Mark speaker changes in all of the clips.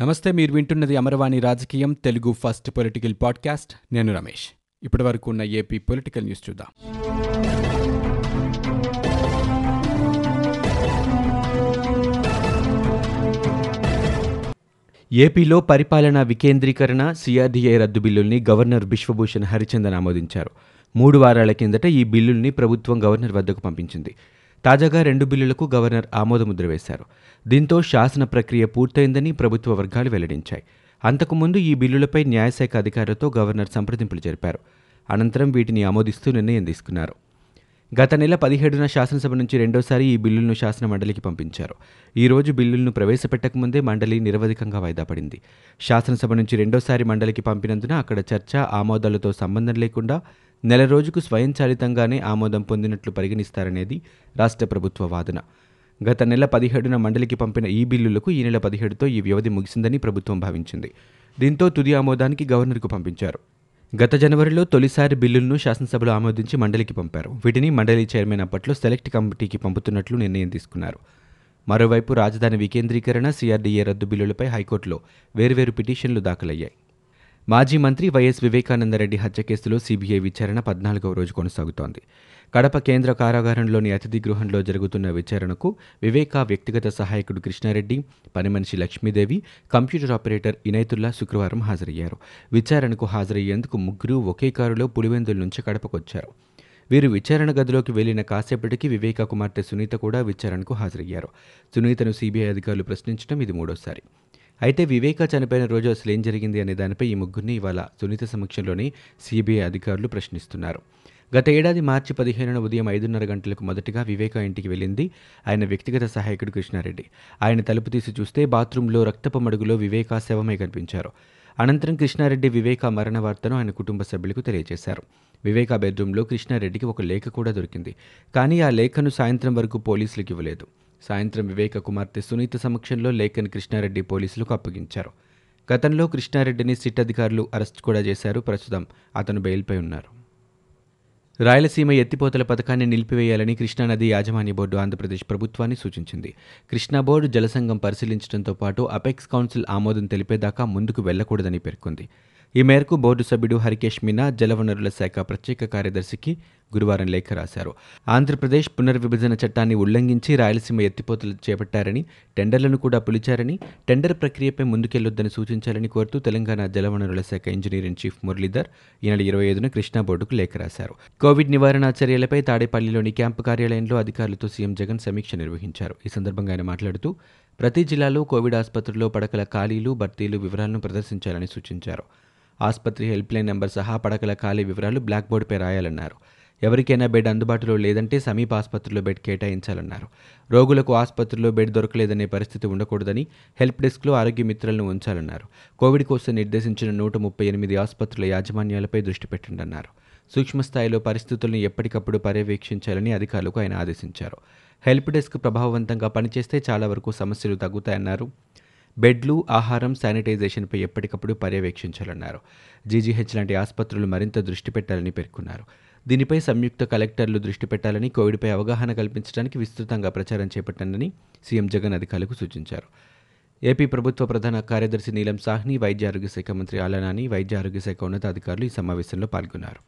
Speaker 1: నమస్తే మీరు వింటున్నది అమరవాణి రాజకీయం తెలుగు ఫస్ట్ పొలిటికల్ పాడ్కాస్ట్. నేను రమేష్. ఇప్పటి వరకు ఉన్న ఏపీ పొలిటికల్ న్యూస్ చూద్దాం.
Speaker 2: ఏపీలో పరిపాలనా వికేంద్రీకరణ సిఆర్డీఏ రద్దు బిల్లుల్ని గవర్నర్ బిశ్వభూషణ్ హరిచందన్ ఆమోదించారు. మూడు వారాల కిందట ఈ బిల్లుల్ని ప్రభుత్వం గవర్నర్ వద్దకు పంపించింది. తాజాగా రెండు బిల్లులకు గవర్నర్ ఆమోదముద్ర వేశారు. దీంతో శాసన ప్రక్రియ పూర్తయిందని ప్రభుత్వ వర్గాలు వెల్లడించాయి. అంతకుముందు ఈ బిల్లులపై న్యాయశాఖ అధికారులతో గవర్నర్ సంప్రదింపులు జరిపారు. అనంతరం వీటిని ఆమోదిస్తూ నిర్ణయం తీసుకున్నారు. గత నెల పదిహేడున శాసనసభ నుంచి రెండోసారి ఈ బిల్లులను శాసన మండలికి పంపించారు. ఈ రోజు బిల్లులను ప్రవేశపెట్టకముందే మండలి నిరవధికంగా వాయిదా పడింది. శాసనసభ నుంచి రెండోసారి మండలికి పంపినందున అక్కడ చర్చ ఆమోదాలతో సంబంధం లేకుండా నెల రోజుకు స్వయంచాలితంగానే ఆమోదం పొందినట్లు పరిగణిస్తారనేది రాష్ట్ర ప్రభుత్వ వాదన. గత నెల పదిహేడున మండలికి పంపిన ఈ బిల్లులకు ఈ నెల పదిహేడుతో ఈ వ్యవధి ముగిసిందని ప్రభుత్వం భావించింది. దీంతో తుది ఆమోదానికి గవర్నర్కు పంపించారు. గత జనవరిలో తొలిసారి బిల్లులను శాసనసభలో ఆమోదించి మండలికి పంపారు. వీటిని మండలి చైర్మన్ అప్పట్లో సెలెక్ట్ కమిటీకి పంపుతున్నట్లు నిర్ణయం తీసుకున్నారు. మరోవైపు రాజధాని వికేంద్రీకరణ సిఆర్డీఏ రద్దు బిల్లులపై హైకోర్టులో వేర్వేరు పిటిషన్లు దాఖలయ్యాయి. మాజీ మంత్రి వైఎస్ వివేకానందరెడ్డి హత్య కేసులో సీబీఐ విచారణ పద్నాలుగవ రోజు కొనసాగుతోంది. కడప కేంద్ర కారాగారంలోని అతిథి గృహంలో జరుగుతున్న విచారణకు వివేకా వ్యక్తిగత సహాయకుడు కృష్ణారెడ్డి పనిమనిషి లక్ష్మీదేవి కంప్యూటర్ ఆపరేటర్ ఇనైతుల్లా శుక్రవారం హాజరయ్యారు. విచారణకు హాజరయ్యేందుకు ముగ్గురు ఒకే కారులో పులివెందుల నుంచి కడపకొచ్చారు. వీరు విచారణ గదిలోకి వెళ్ళిన కాసేపటికి వివేక కుమార్తె సునీత కూడా విచారణకు హాజరయ్యారు. సునీతను సీబీఐ అధికారులు ప్రశ్నించడం ఇది మూడోసారి. అయితే వివేక చనిపోయిన రోజు అసలు ఏం జరిగింది అనే దానిపై ఈ ముగ్గురిని ఇవాళ సునీత సమక్షంలోనే సీబీఐ అధికారులు ప్రశ్నిస్తున్నారు. గత ఏడాది మార్చి పదిహేనున ఉదయం ఐదున్నర గంటలకు మొదటగా వివేక ఇంటికి వెళ్ళింది ఆయన వ్యక్తిగత సహాయకుడు కృష్ణారెడ్డి. ఆయన తలుపు తీసి చూస్తే బాత్రూంలో రక్తపు మడుగులో వివేక శవమే కనిపించారు. అనంతరం కృష్ణారెడ్డి వివేక మరణ వార్తను ఆయన కుటుంబ సభ్యులకు తెలియజేశారు. వివేక బెడ్రూమ్లో కృష్ణారెడ్డికి ఒక లేఖ కూడా దొరికింది. కానీ ఆ లేఖను సాయంత్రం వరకు పోలీసులకు ఇవ్వలేదు. సాయంత్రం వివేక కుమార్తె సునీత సమక్షంలో లేఖన్ కృష్ణారెడ్డి పోలీసులకు అప్పగించారు. గతంలో కృష్ణారెడ్డిని సిట్ అధికారులు అరెస్ట్ కూడా చేశారు. ప్రస్తుతం అతను బెయిల్పై ఉన్నారు. రాయలసీమ ఎత్తిపోతల పథకాన్ని నిలిపివేయాలని కృష్ణానది యాజమాన్య బోర్డు ఆంధ్రప్రదేశ్ ప్రభుత్వాన్ని సూచించింది. కృష్ణా బోర్డు జలసంఘం పరిశీలించడంతో పాటు అపెక్స్ కౌన్సిల్ ఆమోదం తెలిపేదాకా ముందుకు వెళ్ళకూడదని పేర్కొంది. ఈ మేరకు బోర్డు సభ్యుడు హరికేష్ మీనా జలవనరుల శాఖ ప్రత్యేక కార్యదర్శికి గురువారం లేఖ రాశారు. ఆంధ్రప్రదేశ్ పునర్విభజన చట్టాన్ని ఉల్లంఘించి రాయలసీమ ఎత్తిపోతలు చేపట్టారని టెండర్లను కూడా పులిచారని టెండర్ ప్రక్రియపై ముందుకెళ్ళొద్దని సూచించాలని కోరుతూ తెలంగాణ జలవనరుల శాఖ ఇంజనీర్ ఇన్ చీఫ్ మురళీధర్ ఈ నెల ఇరవై ఐదున కృష్ణా బోర్డుకు లేఖ రాశారు. కోవిడ్ నివారణ చర్యలపై తాడేపల్లిలోని క్యాంపు కార్యాలయంలో అధికారులతో సీఎం జగన్ సమీక్ష నిర్వహించారు. ఈ సందర్భంగా ఆయన మాట్లాడుతూ ప్రతి జిల్లాలో కోవిడ్ ఆసుపత్రుల్లో పడకల ఖాళీలు భర్తీలు వివరాలను ప్రదర్శించాలని సూచించారు. ఆసుపత్రి హెల్ప్లైన్ నెంబర్ సహా పడకల ఖాళీ వివరాలు బ్లాక్ బోర్డుపై రాయాలన్నారు. ఎవరికైనా బెడ్ అందుబాటులో లేదంటే సమీప ఆసుపత్రిలో బెడ్ కేటాయించాలన్నారు. రోగులకు ఆసుపత్రిలో బెడ్ దొరకలేదనే పరిస్థితి ఉండకూడదని హెల్ప్ డెస్క్లో ఆరోగ్య మిత్రులను ఉంచాలన్నారు. కోవిడ్ కోసం నిర్దేశించిన నూట ముప్పై ఎనిమిది ఆసుపత్రుల యాజమాన్యాలపై దృష్టి పెట్టండన్నారు. సూక్ష్మస్థాయిలో పరిస్థితులను ఎప్పటికప్పుడు పర్యవేక్షించాలని అధికారులకు ఆయన ఆదేశించారు. హెల్ప్ డెస్క్ ప్రభావవంతంగా పనిచేస్తే చాలా వరకు సమస్యలు తగ్గుతాయన్నారు. బెడ్లు ఆహారం శానిటైజేషన్పై ఎప్పటికప్పుడు పర్యవేక్షించాలన్నారు. జీజీహెచ్ లాంటి ఆసుపత్రులు మరింత దృష్టి పెట్టాలని పేర్కొన్నారు. దీనిపై సంయుక్త కలెక్టర్లు దృష్టి పెట్టాలని కోవిడ్పై అవగాహన కల్పించడానికి విస్తృతంగా ప్రచారం చేపట్టాలని సీఎం జగన్ అధికారులకు సూచించారు. ఏపీ ప్రభుత్వ ప్రధాన కార్యదర్శి నీలం సాహ్ని వైద్య ఆరోగ్య శాఖ మంత్రి ఆలనాని వైద్య ఆరోగ్య శాఖ ఉన్నతాధికారులు ఈ సమావేశంలో పాల్గొన్నారు.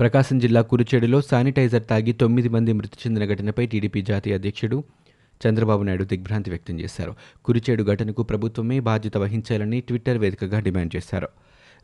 Speaker 2: ప్రకాశం జిల్లా కురుచేడులో శానిటైజర్ తాగి తొమ్మిది మంది మృతి చెందిన ఘటనపై టీడీపీ జాతీయ అధ్యక్షుడు చంద్రబాబు నాయుడు దిగ్భ్రాంతి వ్యక్తం చేశారు. కురిచేడు ఘటనకు ప్రభుత్వమే బాధ్యత వహించాలని ట్విట్టర్ వేదికగా డిమాండ్ చేశారు.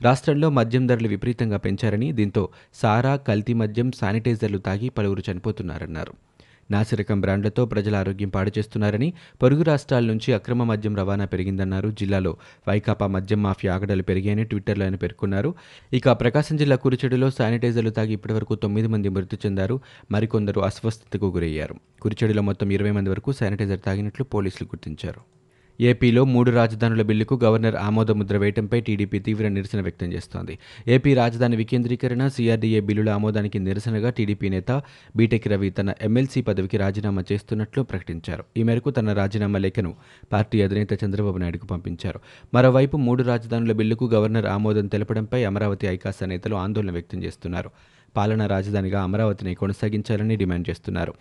Speaker 2: రాష్ట్రంలో మద్యం ధరలు విపరీతంగా పెంచారని దీంతో సారా కల్తీ మద్యం శానిటైజర్లు తాగి పలువురు చనిపోతున్నారన్నారు. నాసిరకం బ్రాండ్లతో ప్రజల ఆరోగ్యం పాడు చేస్తున్నారని పొరుగు రాష్ట్రాల నుంచి అక్రమ మద్యం రవాణా పెరిగిందన్నారు. జిల్లాలో వైకాపా మద్యం మాఫియా ఆగడలు పెరిగాయని ట్విట్టర్లో ఆయన పేర్కొన్నారు. ఇక ప్రకాశం జిల్లా కురిచెడులో శానిటైజర్లు తాగి ఇప్పటివరకు తొమ్మిది మంది మృతి చెందారు. మరికొందరు అస్వస్థతకు గురయ్యారు. కురిచెడులో మొత్తం ఇరవై మంది వరకు శానిటైజర్ తాగినట్లు పోలీసులు గుర్తించారు. ఏపీలో మూడు రాజధానుల బిల్లుకు గవర్నర్ ఆమోదముద్ర వేయటంపై టీడీపీ తీవ్ర నిరసన వ్యక్తం చేస్తోంది. ఏపీ రాజధాని వికేంద్రీకరణ సీఆర్డీఏ బిల్లుల ఆమోదానికి నిరసనగా టీడీపీ నేత బీటెక్ రవి తన ఎమ్మెల్సీ పదవికి రాజీనామా చేస్తున్నట్లు ప్రకటించారు. ఈ మేరకు తన రాజీనామా లేఖను పార్టీ అధినేత చంద్రబాబు నాయుడుకు పంపించారు. మరోవైపు మూడు రాజధానుల బిల్లుకు గవర్నర్ ఆమోదం తెలపడంపై అమరావతి ఐకాస నేతలు ఆందోళన వ్యక్తం చేస్తున్నారు. పాలనా రాజధానిగా అమరావతిని కొనసాగించాలని డిమాండ్ చేస్తున్నారు.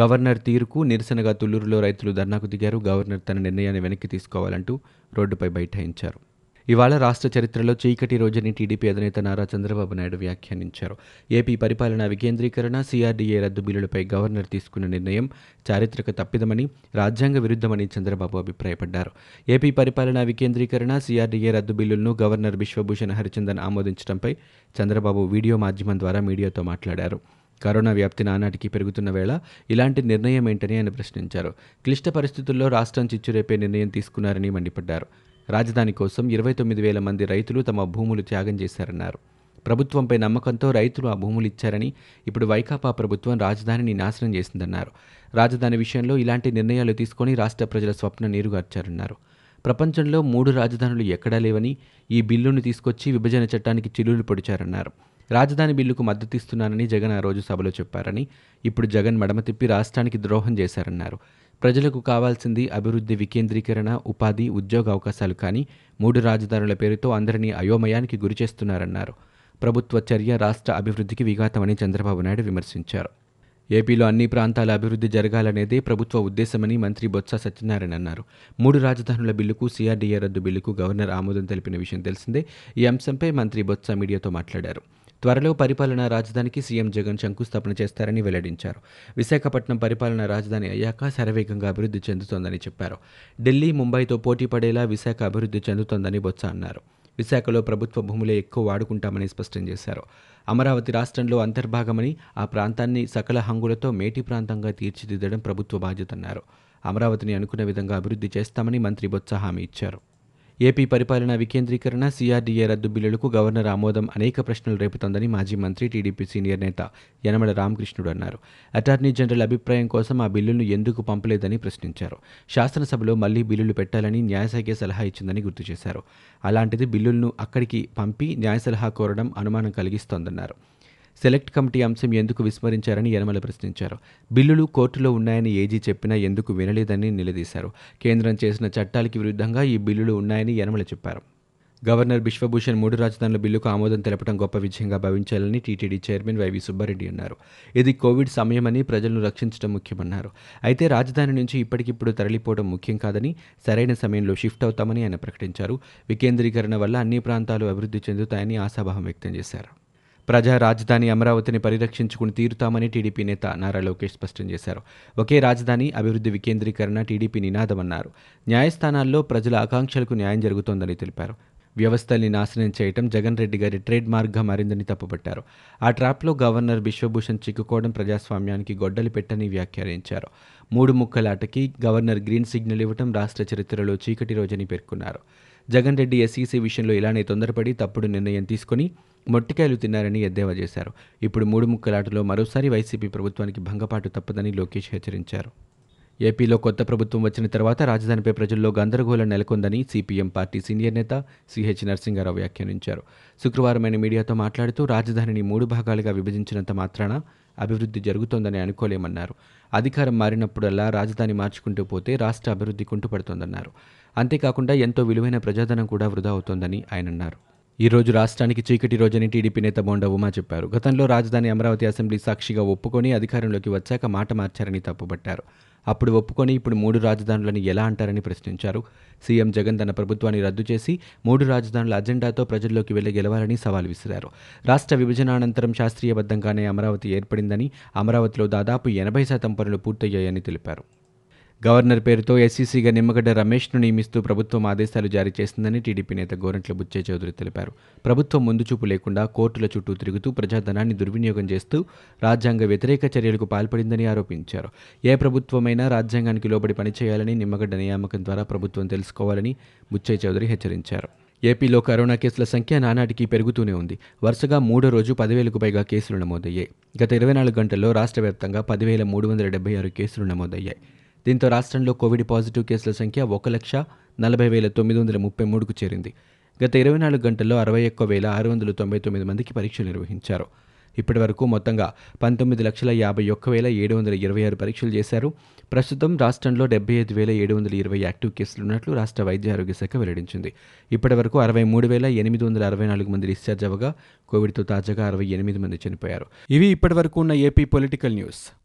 Speaker 2: గవర్నర్ తీరుకు నిరసనగా తుళ్ళూరులో రైతులు ధర్నాకు దిగారు. గవర్నర్ తన నిర్ణయాన్ని వెనక్కి తీసుకోవాలంటూ రోడ్డుపై బైఠాయించారు. ఇవాళ రాష్ట్ర చరిత్రలో చీకటి రోజని టీడీపీ అధినేత నారా చంద్రబాబు నాయుడు వ్యాఖ్యానించారు. ఏపీ పరిపాలన వికేంద్రీకరణ సీఆర్డీఏ రద్దు బిల్లులపై గవర్నర్ తీసుకున్న నిర్ణయం చారిత్రక తప్పిదమని రాజ్యాంగ విరుద్ధమని చంద్రబాబు అభిప్రాయపడ్డారు. ఏపీ పరిపాలన వికేంద్రీకరణ సీఆర్డీఏ రద్దు బిల్లులను గవర్నర్ బిశ్వభూషణ్ హరిచందన్ ఆమోదించడంపై చంద్రబాబు వీడియో మాధ్యమం ద్వారా మీడియాతో మాట్లాడారు. కరోనా వ్యాప్తి నానాటికి పెరుగుతున్న వేళ ఇలాంటి నిర్ణయం ఏంటని ఆయన ప్రశ్నించారు. క్లిష్ట పరిస్థితుల్లో రాష్ట్రం చిచ్చురేపే నిర్ణయం తీసుకున్నారని మండిపడ్డారు. రాజధాని కోసం ఇరవై తొమ్మిది వేల మంది రైతులు తమ భూములు త్యాగం చేశారన్నారు. ప్రభుత్వంపై నమ్మకంతో రైతులు ఆ భూములు ఇచ్చారని ఇప్పుడు వైకాపా ప్రభుత్వం రాజధానిని నాశనం చేసిందన్నారు. రాజధాని విషయంలో ఇలాంటి నిర్ణయాలు తీసుకొని రాష్ట్ర ప్రజల స్వప్న నీరుగార్చారన్నారు. ప్రపంచంలో మూడు రాజధానులు ఎక్కడా లేవని ఈ బిల్లును తీసుకొచ్చి విభజన చట్టానికి చిల్లులు పొడిచారన్నారు. రాజధాని బిల్లుకు మద్దతిస్తున్నానని జగన్ ఆ రోజు సభలో చెప్పారని ఇప్పుడు జగన్ మడమ తిప్పి రాష్ట్రానికి ద్రోహం చేశారన్నారు. ప్రజలకు కావాల్సింది అభివృద్ధి వికేంద్రీకరణ ఉపాధి ఉద్యోగ అవకాశాలు కానీ మూడు రాజధానుల పేరుతో అందరినీ అయోమయానికి గురిచేస్తున్నారన్నారు ప్రభుత్వ చర్య రాష్ట్ర అభివృద్ధికి విఘాతమని చంద్రబాబు నాయుడు విమర్శించారు. ఏపీలో అన్ని ప్రాంతాల అభివృద్ధి జరగాలనేదే ప్రభుత్వ ఉద్దేశమని మంత్రి బొత్స సత్యనారాయణ అన్నారు. మూడు రాజధానుల బిల్లుకు సీఆర్డీఏ రద్దు బిల్లుకు గవర్నర్ ఆమోదం తెలిపిన విషయం తెలిసిందే. ఈ అంశంపై మంత్రి బొత్స మీడియాతో మాట్లాడారు. త్వరలో పరిపాలనా రాజధానికి సీఎం జగన్ శంకుస్థాపన చేస్తారని వెల్లడించారు. విశాఖపట్నం పరిపాలనా రాజధాని అయ్యాక శరవేగంగా అభివృద్ధి చెందుతోందని చెప్పారు. ఢిల్లీ ముంబైతో పోటీ పడేలా విశాఖ అభివృద్ధి చెందుతోందని బొత్స అన్నారు. విశాఖలో ప్రభుత్వ భూములే ఎక్కువ వాడుకుంటామని స్పష్టం చేశారు. అమరావతి రాష్ట్రంలో అంతర్భాగమని ఆ ప్రాంతాన్ని సకల హంగులతో మేటి ప్రాంతంగా తీర్చిదిద్దడం ప్రభుత్వ బాధ్యతన్నారు. అమరావతిని అనుకున్న విధంగా అభివృద్ధి చేస్తామని మంత్రి బొత్స హామీ ఇచ్చారు. ఏపీ పరిపాలనా వికేంద్రీకరణ సీఆర్డీఏ రద్దు బిల్లులకు గవర్నర్ ఆమోదం అనేక ప్రశ్నలు రేపుతోందని మాజీ మంత్రి టీడీపీ సీనియర్ నేత యనమల రామకృష్ణుడు అన్నారు. అటార్నీ జనరల్ అభిప్రాయం కోసం ఆ బిల్లును ఎందుకు పంపలేదని ప్రశ్నించారు. శాసనసభలో మళ్ళీ బిల్లులు పెట్టాలని న్యాయశాఖ సలహా ఇచ్చిందని గుర్తు చేశారు. అలాంటిది బిల్లులను అక్కడికి పంపి న్యాయ సలహా కోరడం అనుమానం కలిగిస్తోందన్నారు. సెలెక్ట్ కమిటీ అంశం ఎందుకు విస్మరించారని యనమల ప్రశ్నించారు. బిల్లులు కోర్టులో ఉన్నాయని ఏజీ చెప్పినా ఎందుకు వినలేదని నిలదీశారు. కేంద్రం చేసిన చట్టాలకి విరుద్ధంగా ఈ బిల్లులు ఉన్నాయని యనమల చెప్పారు. గవర్నర్ బిశ్వభూషణ్ మూడు రాజధానుల బిల్లుకు ఆమోదం తెలపడం గొప్ప విజయంగా భావించాలని T T D chairman Y V Subbareddy అన్నారు. ఇది కోవిడ్ సమయమని ప్రజలను రక్షించడం ముఖ్యమన్నారు. అయితే రాజధాని నుంచి ఇప్పటికిప్పుడు తరలిపోవడం ముఖ్యం కాదని సరైన సమయంలో షిఫ్ట్ అవుతామని ఆయన ప్రకటించారు. వికేంద్రీకరణ వల్ల అన్ని ప్రాంతాలు అభివృద్ధి చెందుతాయని ఆశాభావం వ్యక్తం చేశారు. ప్రజా రాజధాని అమరావతిని పరిరక్షించుకుని తీరుతామని టీడీపీ నేత నారా లోకేష్ స్పష్టం చేశారు. ఒకే రాజధాని అభివృద్ధి వికేంద్రీకరణ టీడీపీ నినాదమన్నారు. న్యాయస్థానాల్లో ప్రజల ఆకాంక్షలకు న్యాయం జరుగుతోందని తెలిపారు. వ్యవస్థల్ని నాశనం చేయటం జగన్ రెడ్డి గారి ట్రేడ్ మార్క్గా మారిందని తప్పుపట్టారు. ఆ ట్రాప్లో గవర్నర్ బిశ్వభూషణ్ చిక్కుకోవడం ప్రజాస్వామ్యానికి గొడ్డలి పెట్టని వ్యాఖ్యానించారు. మూడు ముక్కలాటకి గవర్నర్ గ్రీన్ సిగ్నల్ ఇవ్వడం రాష్ట్ర చరిత్రలో చీకటి రోజని పేర్కొన్నారు. జగన్ రెడ్డి ఎస్ఈసీ విషయంలో ఇలానే తొందరపడి తప్పుడు నిర్ణయం తీసుకుని మొట్టికాయలు తిన్నారని ఎద్దేవా చేశారు. ఇప్పుడు మూడు ముక్కలాటలో మరోసారి వైసీపీ ప్రభుత్వానికి భంగపాటు తప్పదని లోకేష్ హెచ్చరించారు. ఏపీలో కొత్త ప్రభుత్వం వచ్చిన తర్వాత రాజధానిపై ప్రజల్లో గందరగోళం నెలకొందని సిపిఎం పార్టీ సీనియర్ నేత సిహెచ్ నరసింహారావు వ్యాఖ్యానించారు. శుక్రవారం ఆయన మీడియాతో మాట్లాడుతూ రాజధానిని మూడు భాగాలుగా విభజించినంత మాత్రాన అభివృద్ధి జరుగుతోందని అనుకోలేమన్నారు. అధికారం మారినప్పుడల్లా రాజధాని మార్చుకుంటూ పోతే రాష్ట్ర అభివృద్ధి కుంటుపడుతోందన్నారు. అంతేకాకుండా ఎంతో విలువైన ప్రజాధనం కూడా వృధా అవుతోందని ఆయన అన్నారు. ఈ రోజు రాష్ట్రానికి చీకటి రోజని టీడీపీ నేత బోండా ఉమా చెప్పారు. గతంలో రాజధాని అమరావతి అసెంబ్లీ సాక్షిగా ఒప్పుకొని అధికారంలోకి వచ్చాక మాట మార్చారని తప్పుపట్టారు. అప్పుడు ఒప్పుకొని ఇప్పుడు మూడు రాజధానులని ఎలా అంటారని ప్రశ్నించారు. సీఎం జగన్ తన ప్రభుత్వాన్ని రద్దు చేసి మూడు రాజధానుల అజెండాతో ప్రజల్లోకి వెళ్ళి గెలవాలని సవాల్ విసిరారు. రాష్ట్ర విభజన అనంతరం శాస్త్రీయబద్ధంగానే అమరావతి ఏర్పడిందని అమరావతిలో దాదాపు ఎనభై శాతం పనులు పూర్తయ్యాయని తెలిపారు. గవర్నర్ పేరుతో ఎస్సీసీగా నిమ్మగడ్డ రమేష్ను నియమిస్తూ ప్రభుత్వం ఆదేశాలు జారీ చేసిందని టీడీపీ నేత గోరంట్ల బుచ్చే చౌదరి తెలిపారు. ప్రభుత్వం ముందుచూపు లేకుండా కోర్టుల చుట్టూ తిరుగుతూ ప్రజాధనాన్ని దుర్వినియోగం చేస్తూ రాజ్యాంగ వ్యతిరేక చర్యలకు పాల్పడిందని ఆరోపించారు. ఏ ప్రభుత్వమైనా రాజ్యాంగానికి లోబడి పనిచేయాలని నిమ్మగడ్డ నియామకం ద్వారా ప్రభుత్వం తెలుసుకోవాలని బుచ్చే చౌదరి హెచ్చరించారు. ఏపీలో కరోనా కేసుల సంఖ్య నానాటికి పెరుగుతూనే ఉంది. వరుసగా మూడో రోజు పదివేలకు పైగా కేసులు నమోదయ్యాయి. గత ఇరవై నాలుగు గంటల్లో రాష్ట్ర వ్యాప్తంగా పదివేల మూడు వందల డెబ్బై ఆరు కేసులు నమోదయ్యాయి. దీంతో రాష్ట్రంలో కోవిడ్ పాజిటివ్ కేసుల సంఖ్య ఒక లక్ష నలభై వేల తొమ్మిది వందల ముప్పై మూడుకు చేరింది. గత ఇరవై నాలుగు గంటల్లో అరవై ఒక్క వేల ఆరు వందల తొంభై తొమ్మిది మందికి పరీక్షలు నిర్వహించారు. ఇప్పటి వరకు మొత్తంగా పంతొమ్మిది లక్షల యాభై ఒక్క వేల ఏడు వందల ఇరవై ఆరు పరీక్షలు చేశారు. ప్రస్తుతం రాష్ట్రంలో డెబ్బై ఐదు వేల ఏడు వందల ఇరవై యాక్టివ్ కేసులు ఉన్నట్లు రాష్ట్ర వైద్య ఆరోగ్య శాఖ వెల్లడించింది. ఇప్పటి వరకు అరవై మూడు వేల ఎనిమిది వందల అరవై నాలుగు మంది డిశ్చార్జ్ అవ్వగా కోవిడ్తో తాజాగా అరవై ఎనిమిది మంది చనిపోయారు.
Speaker 1: ఇవి ఇప్పటివరకు ఉన్న ఏపీ పొలిటికల్ న్యూస్.